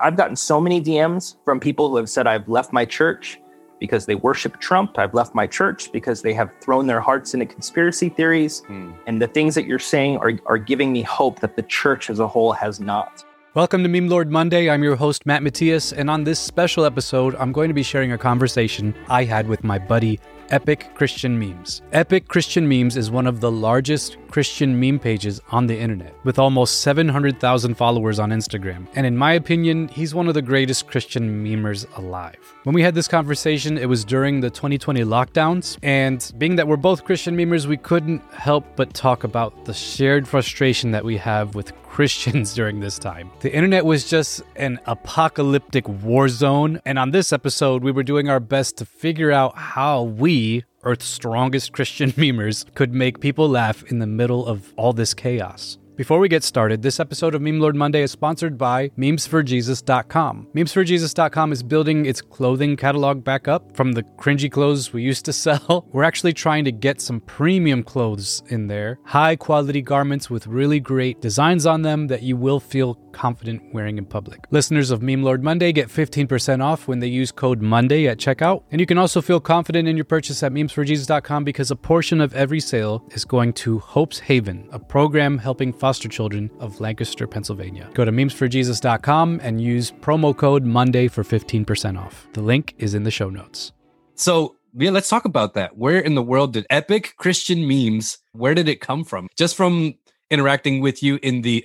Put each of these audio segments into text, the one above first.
I've gotten so many DMs from people who have said I've left my church because they worship Trump. I've left my church because they have thrown their hearts into conspiracy theories. Hmm. And the things that you're saying are, are giving me hope that the church as a whole has not. Welcome to Meme Lord Monday. I'm your host, Matt Matias, and on this special episode, I'm going to be sharing a conversation I had with my buddy Epic Christian Memes. Epic Christian Memes is one of the largest Christian meme pages on the internet, with almost 700,000 followers on Instagram. And in my opinion, he's one of the greatest Christian memers alive. When we had this conversation, it was during the 2020 lockdowns, and being that we're both Christian memers, we couldn't help but talk about the shared frustration that we have with Christians during this time. The internet was just an apocalyptic war zone, and on this episode, we were doing our best to figure out how we, Earth's strongest Christian memers, could make people laugh in the middle of all this chaos. Before we get started, this episode of Meme Lord Monday is sponsored by memesforjesus.com. Memesforjesus.com is building its clothing catalog back up from the cringy clothes we used to sell. We're actually trying to get some premium clothes in there, high quality garments with really great designs on them that you will feel confident wearing in public. Listeners of Meme Lord Monday get 15% off when they use code Monday at checkout. And you can also feel confident in your purchase at memesforjesus.com because a portion of every sale is going to Hope's Haven, a program helping foster children of Lancaster, Pennsylvania. Go to memesforjesus.com and use promo code Monday for 15% off. The link is in the show notes. So, yeah, let's talk about that. Where in the world did epic Christian memes, where did it come from? Just from interacting with you in the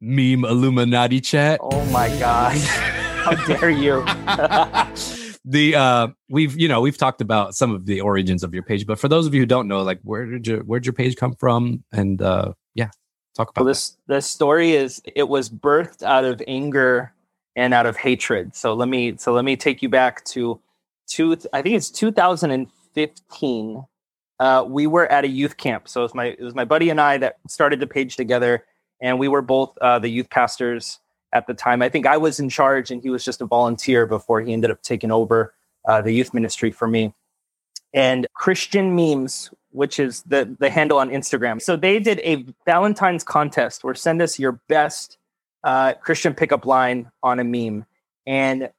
meme Illuminati chat? Oh my god. How dare you? the uh we've you know we've talked about some of the origins of your page but for those of you who don't know like where did your where'd your page come from and uh yeah Talk about well, this. That. This story is it was birthed out of anger and out of hatred. So let me so let me take you back to two. I think it's 2015. Uh, we were at a youth camp. So it was my it was my buddy and I that started the page together, and we were both uh, the youth pastors at the time. I think I was in charge, and he was just a volunteer before he ended up taking over uh, the youth ministry for me. And Christian memes which is the the handle on Instagram. So they did a Valentine's contest where send us your best uh, Christian pickup line on a meme. And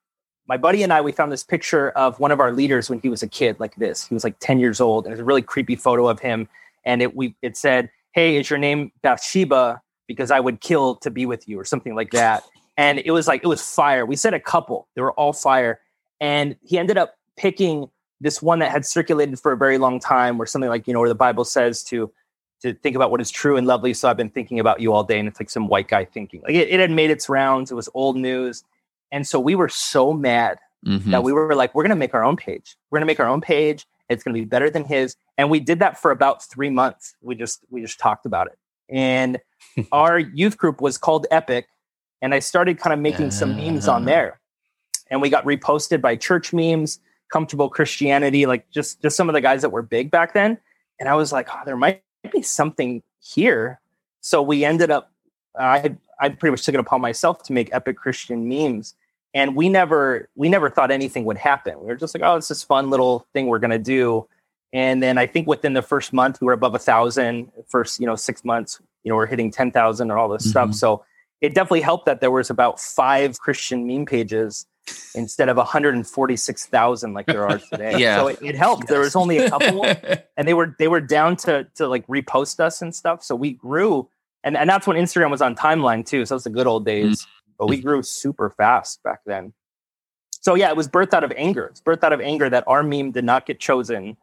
my buddy and I, we found this picture of one of our leaders when he was a kid, like this. He was like 10 years old, and it's a really creepy photo of him. And it we it said, "Hey, is your name Bathsheba? Because I would kill to be with you," or something like that. And it was like it was fire. We said a couple; they were all fire. And he ended up picking this one that had circulated for a very long time, where something like you know where the Bible says to to think about what is true and lovely. So I've been thinking about you all day, and it's like some white guy thinking. Like it, it had made its rounds. It was old news, and so we were so mad mm-hmm. that we were like, we're gonna make our own page. We're gonna make our own page. It's gonna be better than his. And we did that for about three months. We just we just talked about it, and our youth group was called Epic, and I started kind of making some memes on there, and we got reposted by church memes comfortable Christianity, like just just some of the guys that were big back then. And I was like, oh, there might be something here. So we ended up, I I pretty much took it upon myself to make epic Christian memes. And we never we never thought anything would happen. We were just like, oh, it's this fun little thing we're gonna do. And then I think within the first month we were above a thousand. First, you know, six months, you know, we're hitting ten thousand and all this mm-hmm. stuff. So it definitely helped that there was about five Christian meme pages instead of 146,000 like there are today. yeah. So it, it helped. There was only a couple and they were they were down to to like repost us and stuff. So we grew and and that's when Instagram was on timeline too. So it's the good old days. Mm-hmm. But we grew super fast back then. So yeah, it was birthed out of anger. It's birthed out of anger that our meme did not get chosen.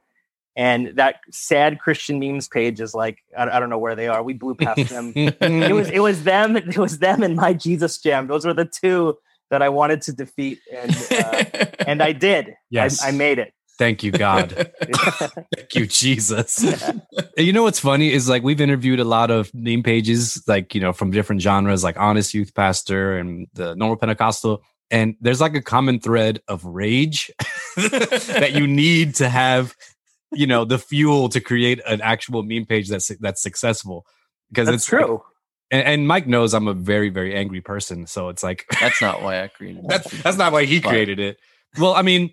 And that sad Christian memes page is like I, I don't know where they are. We blew past them. it was it was them. It was them and my Jesus Jam. Those were the two that I wanted to defeat, and uh, and I did. Yes, I, I, made it. Thank you, God. Thank you, Jesus. Yeah. You know what's funny is like we've interviewed a lot of meme pages, like you know from different genres, like Honest Youth Pastor and the Normal Pentecostal, and there's like a common thread of rage that you need to have, you know, the fuel to create an actual meme page that's that's successful because it's true. Like, and, and, Mike knows I'm a very, very angry person. So it's like that's not why I created it. that's that's not why he created it. Well, I mean,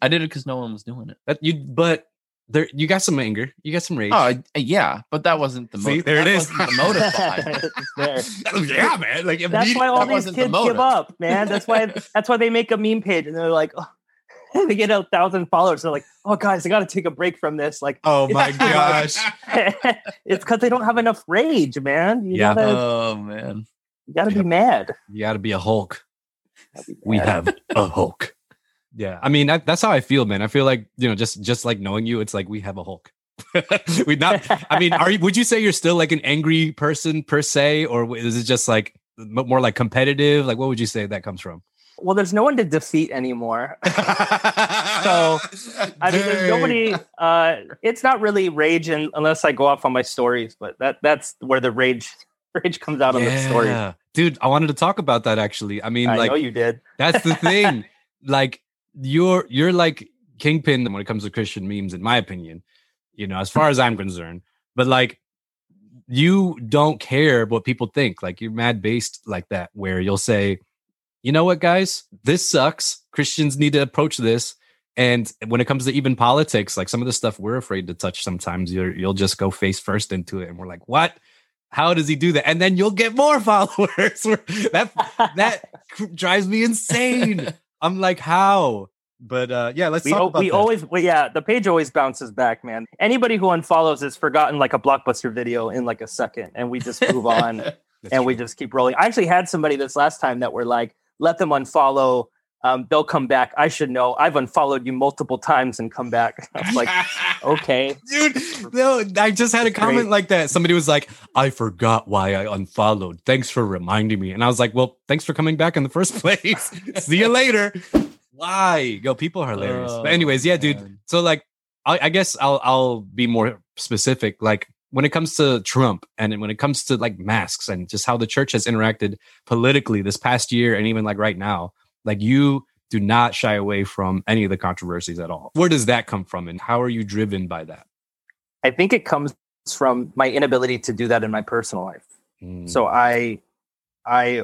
I did it because no one was doing it. That you, but there you got some anger, you got some rage. Oh I- yeah, but that wasn't the See, mo- there it that is. wasn't the motive. It's oh, yeah, man. Like That's why all that these wasn't the kids give up, man. That's why that's why they make a meme page and they're like, oh, they get a thousand followers. They're like, oh guys, I got to take a break from this. Like, Oh my gosh. it's because they don't have enough rage, man. You Yeah. gotta, Oh man. you gotta Yep. be mad. You got to be a Hulk. Be We have a Hulk. Yeah, I mean that, that's how I feel, man. I feel like you know, just just like knowing you, it's like we have a Hulk. we not. I mean, are you? Would you say you're still like an angry person per se, or is it just like more like competitive? Like, what would you say that comes from? Well, there's no one to defeat anymore. So, I mean, there's nobody. Uh, it's not really rage, in, unless I go off on my stories. But that that's where the rage rage comes out on the story. Dude. I wanted to talk about that actually. I mean, I like know you did. That's the thing. like you're you're like kingpin when it comes to Christian memes, in my opinion. You know, as far as I'm concerned. But like you don't care what people think. Like you're mad based like that, where you'll say, you know what, guys, this sucks. Christians need to approach this. And when it comes to even politics, like some of the stuff we're afraid to touch, sometimes you're you'll just go face first into it, and we're like, what? How does he do that? And then you'll get more followers. that that drives me insane. I'm like, how? But uh yeah, let's we talk o- about we always well, yeah the page always bounces back man anybody who unfollows has forgotten like a blockbuster video in like a second and we just move on That's and we just keep rolling i actually had somebody this last time that were like let them unfollow um, they'll come back i should know i've unfollowed you multiple times and come back i was like okay Dude, no, I just had a Great. comment like that. Somebody was like, I forgot why I unfollowed. Thanks for reminding me. And I was like, Well, thanks for coming back in the first place. See you later. Why? Yo, people are hilarious. Oh, but anyways, yeah, dude. So like I, I guess I'll I'll be more specific. Like when it comes to Trump and when it comes to like masks and just how the church has interacted politically this past year and even like right now, like you do not shy away from any of the controversies at all. Where does that come from and how are you driven by that? i think it comes from my inability to do that in my personal life Mm. So I I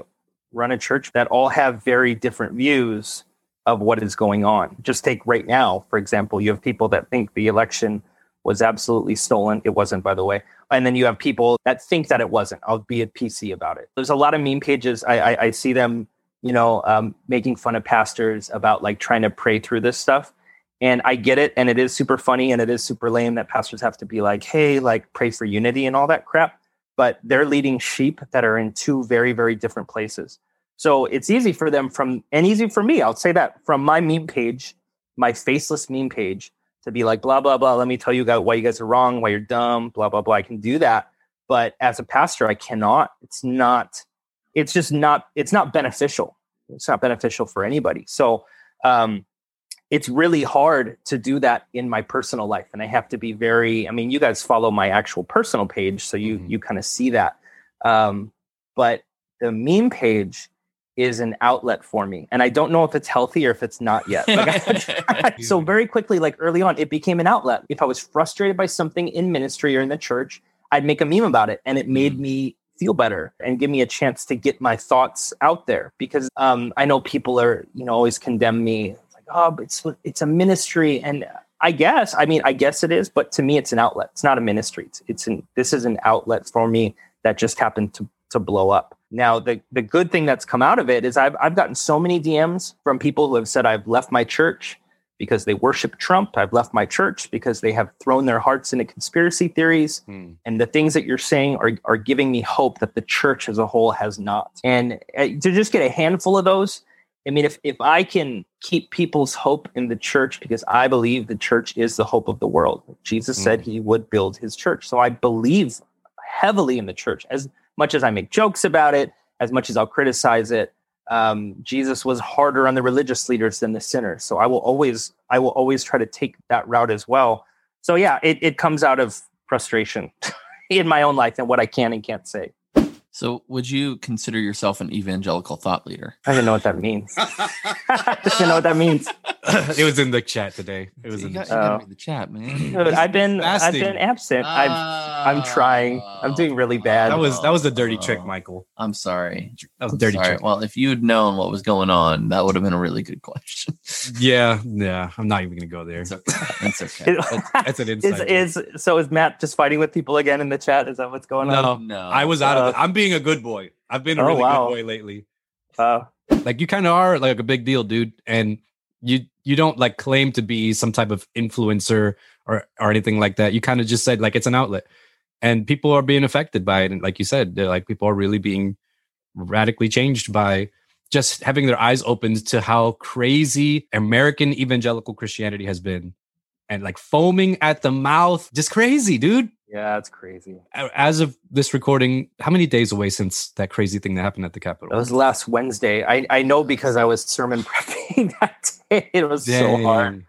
run a church that all have very different views of what is going on. Just take right now, for example, you have people that think the election was absolutely stolen. It wasn't, by the way. And then you have people that think that it wasn't. I'll be a PC about it. There's a lot of meme pages. I, I, I see them, you know, um, making fun of pastors about like trying to pray through this stuff. And I get it. And it is super funny and it is super lame that pastors have to be like, hey, like pray for unity and all that crap but they're leading sheep that are in two very very different places so it's easy for them from and easy for me i'll say that from my meme page my faceless meme page to be like blah blah blah let me tell you guys why you guys are wrong why you're dumb blah blah blah. I can do that but as a pastor i cannot. It's not it's just not it's not beneficial. It's not beneficial for anybody. So um it's really hard to do that in my personal life and i have to be very i mean you guys follow my actual personal page so you Mhm. you kind of see that. Um, but the meme page is an outlet for me. And i don't know if it's healthy or if it's not yet. Like so very quickly like early on it became an outlet. If i was frustrated by something in ministry or in the church i'd make a meme about it and it made me feel better and give me a chance to get my thoughts out there. Because um, i know people are you know always condemn me it's like oh but it's it's a ministry. And i guess i mean i guess it is but to me it's an outlet. It's not a ministry. It's, it's an this is an outlet for me that just happened to to blow up now the the good thing that's come out of it is i've i've gotten so many dms from people who have said i've left my church because they worship Trump. I've left my church because they have thrown their hearts into conspiracy theories. Hmm. And the things that you're saying are, are giving me hope that the church as a whole has not. And uh, to just get a handful of those, I mean, if, if I can keep people's hope in the church, because I believe the church is the hope of the world, Jesus said he would build his church. So I believe heavily in the church as much as I make jokes about it, as much as I'll criticize it um, Jesus was harder on the religious leaders than the sinners. So I will always, I will always try to take that route as well. So yeah, it, it comes out of frustration in my own life and what I can and can't say. So, would you consider yourself an evangelical thought leader? I don't know what that means. I don't know what that means. it was in the chat today. It was you in got, the you chat. gotta Oh. read the chat, man. Dude, I've been I've been absent. I've I'm trying. I'm doing really bad. That was that was a dirty Oh. trick, Michael. I'm sorry. That was a I'm dirty sorry. trick. Well, if you had known what was going on, that would have been a really good question. Yeah, yeah. I'm not even gonna go there. It's okay. It's okay. That's an is, is so is Matt just fighting with people again in the chat? Is that what's going on? No, no, I was out of Uh, it. I'm being a good boy. I've been a Oh, really wow. good boy lately. Wow. Like you kind of are like a big deal, dude. And you you don't like claim to be some type of influencer or or anything like that. You kind of just said like it's an outlet, and people are being affected by it. And like you said, they're like people are really being radically changed by just having their eyes opened to how crazy American evangelical Christianity has been, and like foaming at the mouth, just crazy, dude. Yeah, that's crazy. As of this recording, how many days away since that crazy thing that happened at the Capitol? That was last Wednesday. I, I know because I was sermon prepping that day. It was so hard.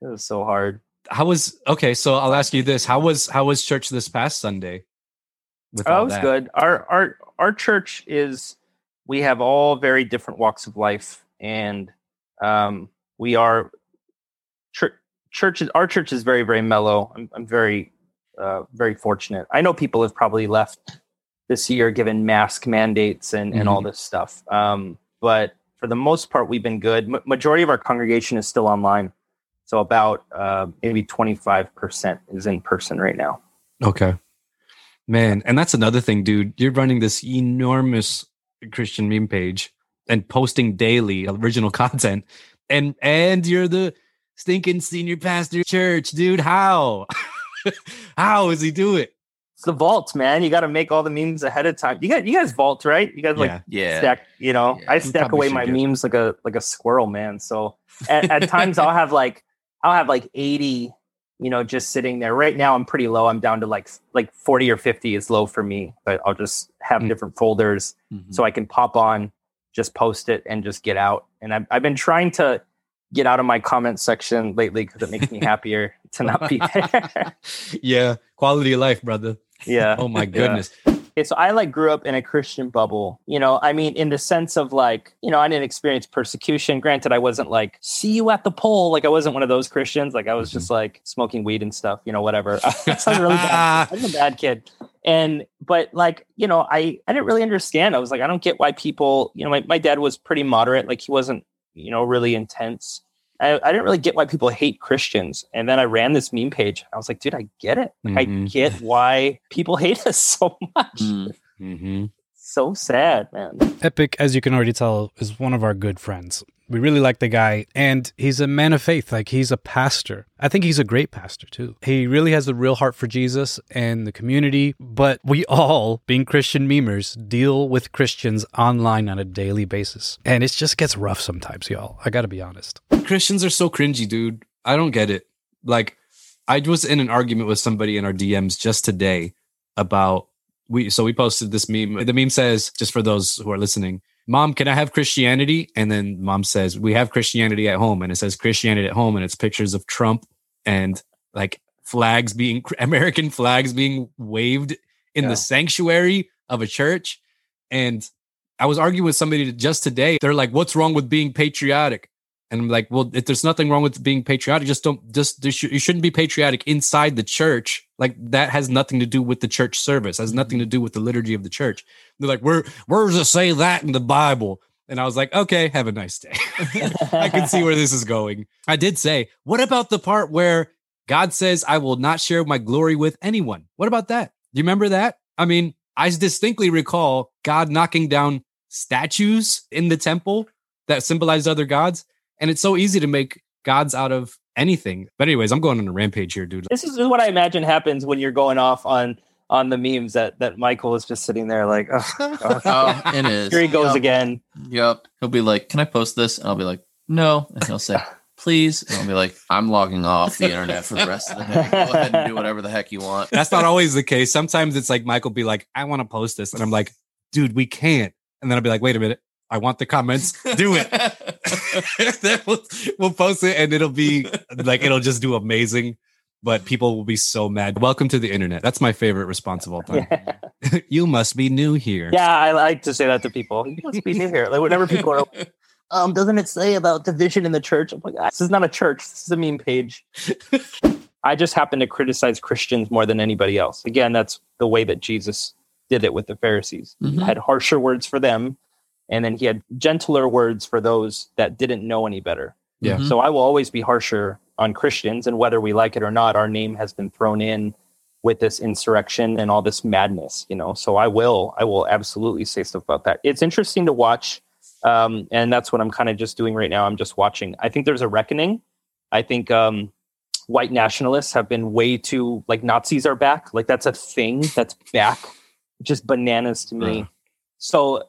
It was so hard. How was okay? So I'll ask you this: How was how was church this past Sunday? With Oh, it was that? good. Our our our church is we have all very different walks of life, and um, we are church. Church is our church is very very mellow. I'm I'm very uh, very fortunate. I know people have probably left this year given mask mandates and and all this stuff. Um, but for the most part, we've been good. Ma majority of our congregation is still online, so about uh, maybe twenty five percent is in person right now. Okay, man, and that's another thing, dude. You're running this enormous Christian meme page and posting daily original content, and and you're the stinking senior pastor church, dude. How? How does he do it? It's the vault, man. You got to make all the memes ahead of time. You got you guys vault, right? You guys like yeah, Yeah. stack. You know, Yeah, I stack away my do it. memes like a like a squirrel, man. So at, at times I'll have like I'll have like eighty, you know, just sitting there. Right now I'm pretty low. I'm down to like like forty or fifty is low for me. But I'll just have Mm. different folders Mhm. so I can pop on, just post it, and just get out. And I've I've been trying to get out of my comment section lately because it makes me happier to not be there. yeah, quality of life, brother. yeah. Oh my Yeah. goodness. Okay, so I like grew up in a Christian bubble. You know, I mean, in the sense of like, you know, I didn't experience persecution. Granted, I wasn't like, see you at the pole. Like, I wasn't one of those Christians. Like, I was mm-hmm. just like smoking weed and stuff, you know, whatever. I was a really bad. I was a bad kid. And, but like, you know, I, I didn't really understand. I was like, I don't get why people, you know, my, my dad was pretty moderate. Like, he wasn't, you know, really intense. I, I didn't really get why people hate Christians. And then I ran this meme page. I was like, dude, I get it. Like, I Mhm. get why people hate us so much Mm. hmm so sad, man. Epic, as you can already tell, is one of our good friends. We really like the guy, and he's a man of faith. Like, he's a pastor. I think he's a great pastor, too. He really has a real heart for Jesus and the community, but we all, being Christian memers, deal with Christians online on a daily basis. And it just gets rough sometimes, y'all. I gotta be honest. Christians are so cringy, dude. I don't get it. Like, I was in an argument with somebody in our DMs just today about we. So we posted this meme. The meme says, just for those who are listening, "Mom, can I have Christianity?" And then mom says, "We have Christianity at home," and it says Christianity at home, and it's pictures of Trump and like flags being American flags being waved in Yeah. the sanctuary of a church. And I was arguing with somebody just today. They're like, "What's wrong with being patriotic?" And I'm like, well, if there's nothing wrong with being patriotic, just don't, just, you shouldn't be patriotic inside the church. Like that has nothing to do with the church service, has nothing to do with the liturgy of the church. They're like, where, where does it say that in the Bible? And I was like, okay, have a nice day. I can see where this is going. I did say, what about the part where God says, I will not share my glory with anyone? What about that? Do you remember that? I mean, I distinctly recall God knocking down statues in the temple that symbolized other gods. And it's so easy to make gods out of anything. But anyways, I'm going on a rampage here, dude. This is what I imagine happens when you're going off on on the memes that that Michael is just sitting there like, oh, Oh, it is. here he goes Yep. again. Yep. He'll be like, "Can I post this?" And I'll be like, "No." And he'll say, "Please." And I'll be like, "I'm logging off the internet for the rest of the day. Go ahead and do whatever the heck you want." That's not always the case. Sometimes it's like Michael be like, I want to post this. And I'm like, dude, we can't. And then I'll be like, wait a minute. I want the comments. Do it. we'll, we'll post it and it'll be like, it'll just do amazing. But people will be so mad. Welcome to the internet. That's my favorite response of all time. Yeah. you must be new here. yeah, I like to say that to people. You must be new here. Like whenever people are um, doesn't it say about division in the church? I'm like, "Ah, this is not a church. This is a meme page. I just happen to criticize Christians more than anybody else. Again, that's the way that Jesus did it with the Pharisees. Mhm. He had harsher words for them, and then he had gentler words for those that didn't know any better. Yeah. Mhm. So I will always be harsher on Christians, and whether we like it or not, our name has been thrown in with this insurrection and all this madness, you know. So I will, I will absolutely say stuff about that. It's interesting to watch, um, and that's what I'm kind of just doing right now. I'm just watching. I think there's a reckoning. I think um, white nationalists have been way too like Nazis are back. Like that's a thing that's back. Just bananas to me. Yeah. So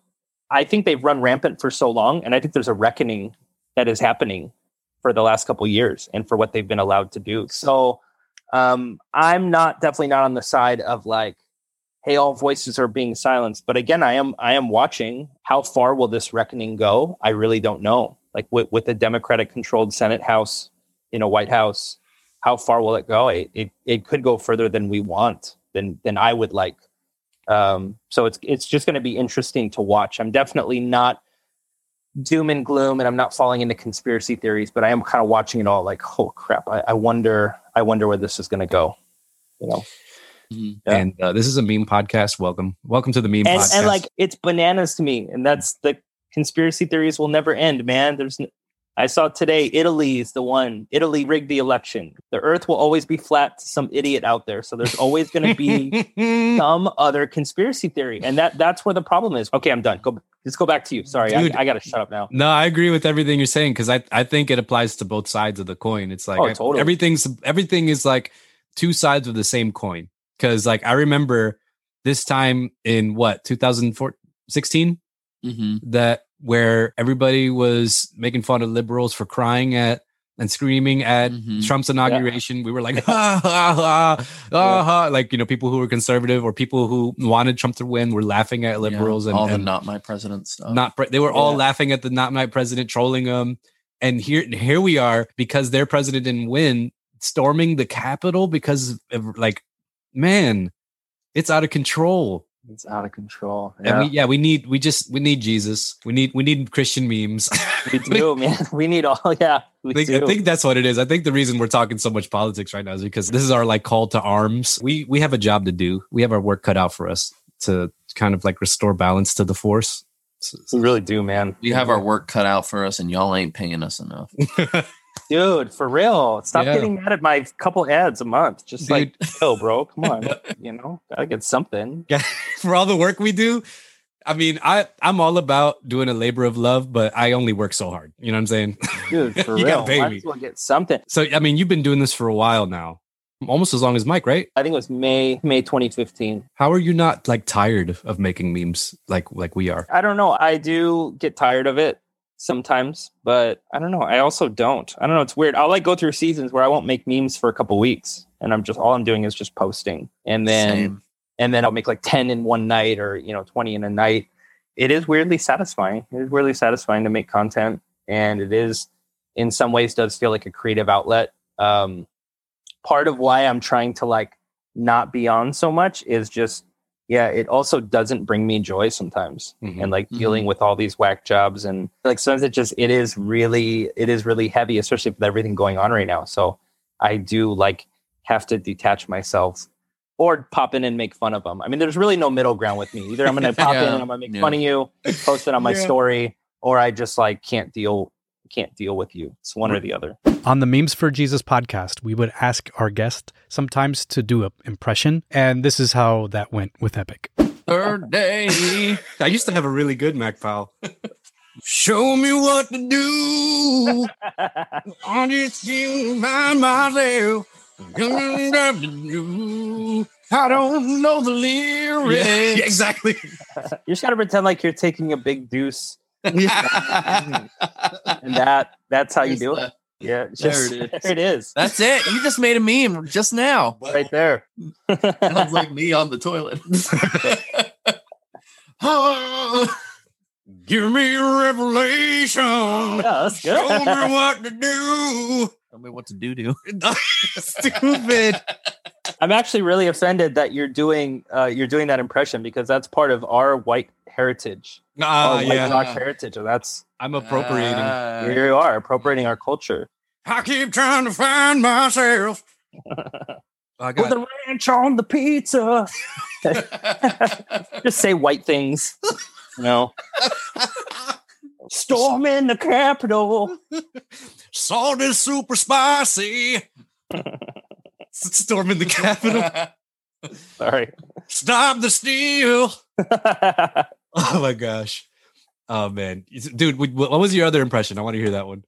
I think they've run rampant for so long, and I think there's a reckoning that is happening for the last couple years and for what they've been allowed to do. So um, I'm not definitely not on the side of like, hey, all voices are being silenced. But again, I am I am watching how far will this reckoning go? I really don't know. Like with with the Democratic controlled Senate House, you know, White House, how far will it go? It it, it could go further than we want, than than I would like. Um, so it's it's just going to be interesting to watch. I'm definitely not doom and gloom, and I'm not falling into conspiracy theories, but I am kind of watching it all. Like, oh crap! I, I wonder, I wonder where this is going to go. You know, Mhm. Yeah. And uh, this is a meme podcast. Welcome, welcome to the meme and podcast. and like it's bananas to me, and that's the conspiracy theories will never end, man. There's, n- I saw today, Italy is the one. Italy rigged the election. The Earth will always be flat to some idiot out there. So there's always going to be some other conspiracy theory, and that that's where the problem is. Okay, I'm done. Go, let's go back to you. Sorry, Dude. I, I got to shut up now. No, I agree with everything you're saying because I, I think it applies to both sides of the coin. It's like Oh, totally. everything's everything is like two sides of the same coin. Because like I remember this time in what 2016 Mhm. that where everybody was making fun of liberals for crying at and screaming at Mhm. Trump's inauguration. We were like, ha, ha, ha, ha, ha. like, you know, people who were conservative or people who wanted Trump to win were laughing at liberals Yeah, and, all the and not my president stuff. not pre- they were all Yeah. laughing at the not my president trolling them and here here we are because their president didn't win storming the capitol because of like man it's out of control It's out of control. and we yeah we need we just we need jesus we need we need christian memes we do, man. We need all. Yeah, we I think, do. I think that's what it is. I think the reason we're talking so much politics right now is because this is our like call to arms. We we have a job to do. We have our work cut out for us to kind of like restore balance to the force. We really do, man. we have our work cut out for us, and y'all ain't paying us enough. Dude, for real. Stop Yeah. getting mad at my couple ads a month. Just like, Dude. yo, bro, come on. you know, gotta get something. for all the work we do. I mean, I I'm all about doing a labor of love, but I only work so hard. You know what I'm saying? Dude, for You real. gotta pay Might me. well get something. So I mean, you've been doing this for a while now, almost as long as Mike, right? I think it was May, May 2015. How are you not like tired of making memes like like we are? I don't know. I do get tired of it sometimes, but I don't know. I also don't. I don't know. It's weird. I'll like go through seasons where I won't make memes for a couple weeks and I'm just all I'm doing is just posting. And then Same. and then I'll make like 10 in one night or, you know, 20 in a night. It is weirdly satisfying. It is weirdly satisfying to make content. And it is, in some ways, does feel like a creative outlet. Um, part of why I'm trying to like not be on so much is just, yeah, it also doesn't bring me joy sometimes. Mhm. And like dealing with all these whack jobs and like sometimes it just, it is really, it is really heavy, especially with everything going on right now. So I do like have to detach myself or pop in and make fun of them. I mean, there's really no middle ground with me. Either I'm going to pop in and I'm going to make Yeah. fun of you, post it on my Yeah. story, or I just like can't deal can't deal with you. It's one or the other. On the Memes for Jesus podcast, we would ask our guest sometimes to do an impression, and this is how that went with Epic. Third Day. I used to have a really good Mac Powell. Show me what to do. I just can't find myself. I don't know the lyrics. Yeah, exactly. you just got to pretend like you're taking a big deuce, and that that's how you do it. Yeah, it's There it is. there it is, That's it. You just made a meme just now. right there. Sounds like me on the toilet. oh, Give me a revelation. Yeah, that's Show me what to do. Tell me what to do, do. Stupid. I'm actually really offended that you're doing uh, you're doing that impression because that's part of our white heritage, Ah, our white yeah. heritage. And that's I'm appropriating. Uh, here you are appropriating our culture. I keep trying to find myself. I With got the ranch on the pizza. Just say white things. You know. Storm in the Capitol. salt is super spicy. Storming the Capitol. Sorry. Stop the steal. Oh my gosh. Oh man, dude, what what was your other impression? I want to hear that one.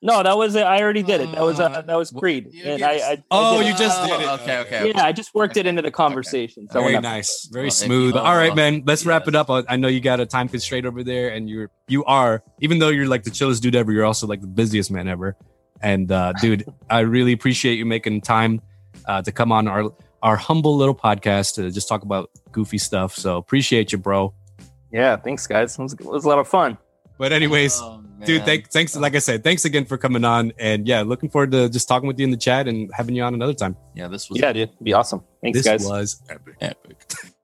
no, that was it. I already did it. That was uh, Uh, that was Creed. and I, I, I Oh, you just did it. Okay, okay. Yeah, I just worked it into the conversation. So Very when I- nice, very Well, smooth. you- All right, man. Let's wrap it up. I I know you got a time constraint over there, and you're you are even though you're like the chillest dude ever, you're also like the busiest man ever. And uh, dude, I really appreciate you making time uh, to come on our our humble little podcast to just talk about goofy stuff. So appreciate you, bro. Yeah, thanks, guys. It was, it was a lot of fun. But anyways, Oh, dude, man. thank, thanks. Like I said, thanks again for coming on. And yeah, looking forward to just talking with you in the chat and having you on another time. Yeah, this was Yeah, dude, it'd be awesome. Thanks, this guys. This was epic. epic.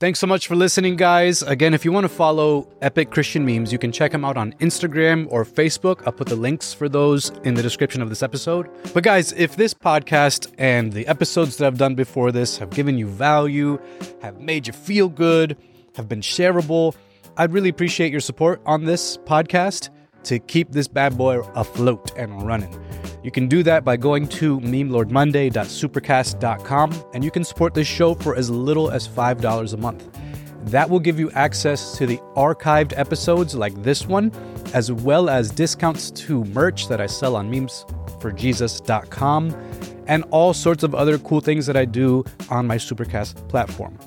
Thanks so much for listening, guys. Again, if you want to follow Epic Christian Memes, you can check them out on Instagram or Facebook. I'll put the links for those in the description of this episode. But, guys, if this podcast and the episodes that I've done before this have given you value, have made you feel good, have been shareable, I'd really appreciate your support on this podcast to keep this bad boy afloat and running. You can do that by going to memelordmonday.supercast.com and you can support this show for as little as $5 a month. That will give you access to the archived episodes like this one, as well as discounts to merch that I sell on memesforjesus.com and all sorts of other cool things that I do on my Supercast platform.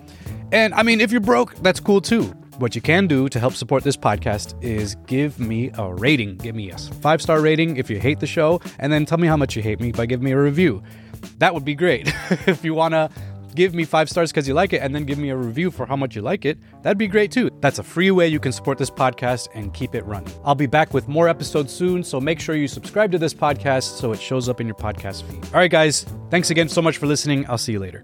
And I mean, if you're broke, that's cool too. What you can do to help support this podcast is give me a rating. Give me a five star rating if you hate the show, and then tell me how much you hate me by giving me a review. That would be great. if you want to give me five stars because you like it and then give me a review for how much you like it, that'd be great too. That's a free way you can support this podcast and keep it running. I'll be back with more episodes soon, so make sure you subscribe to this podcast so it shows up in your podcast feed. All right, guys, thanks again so much for listening. I'll see you later.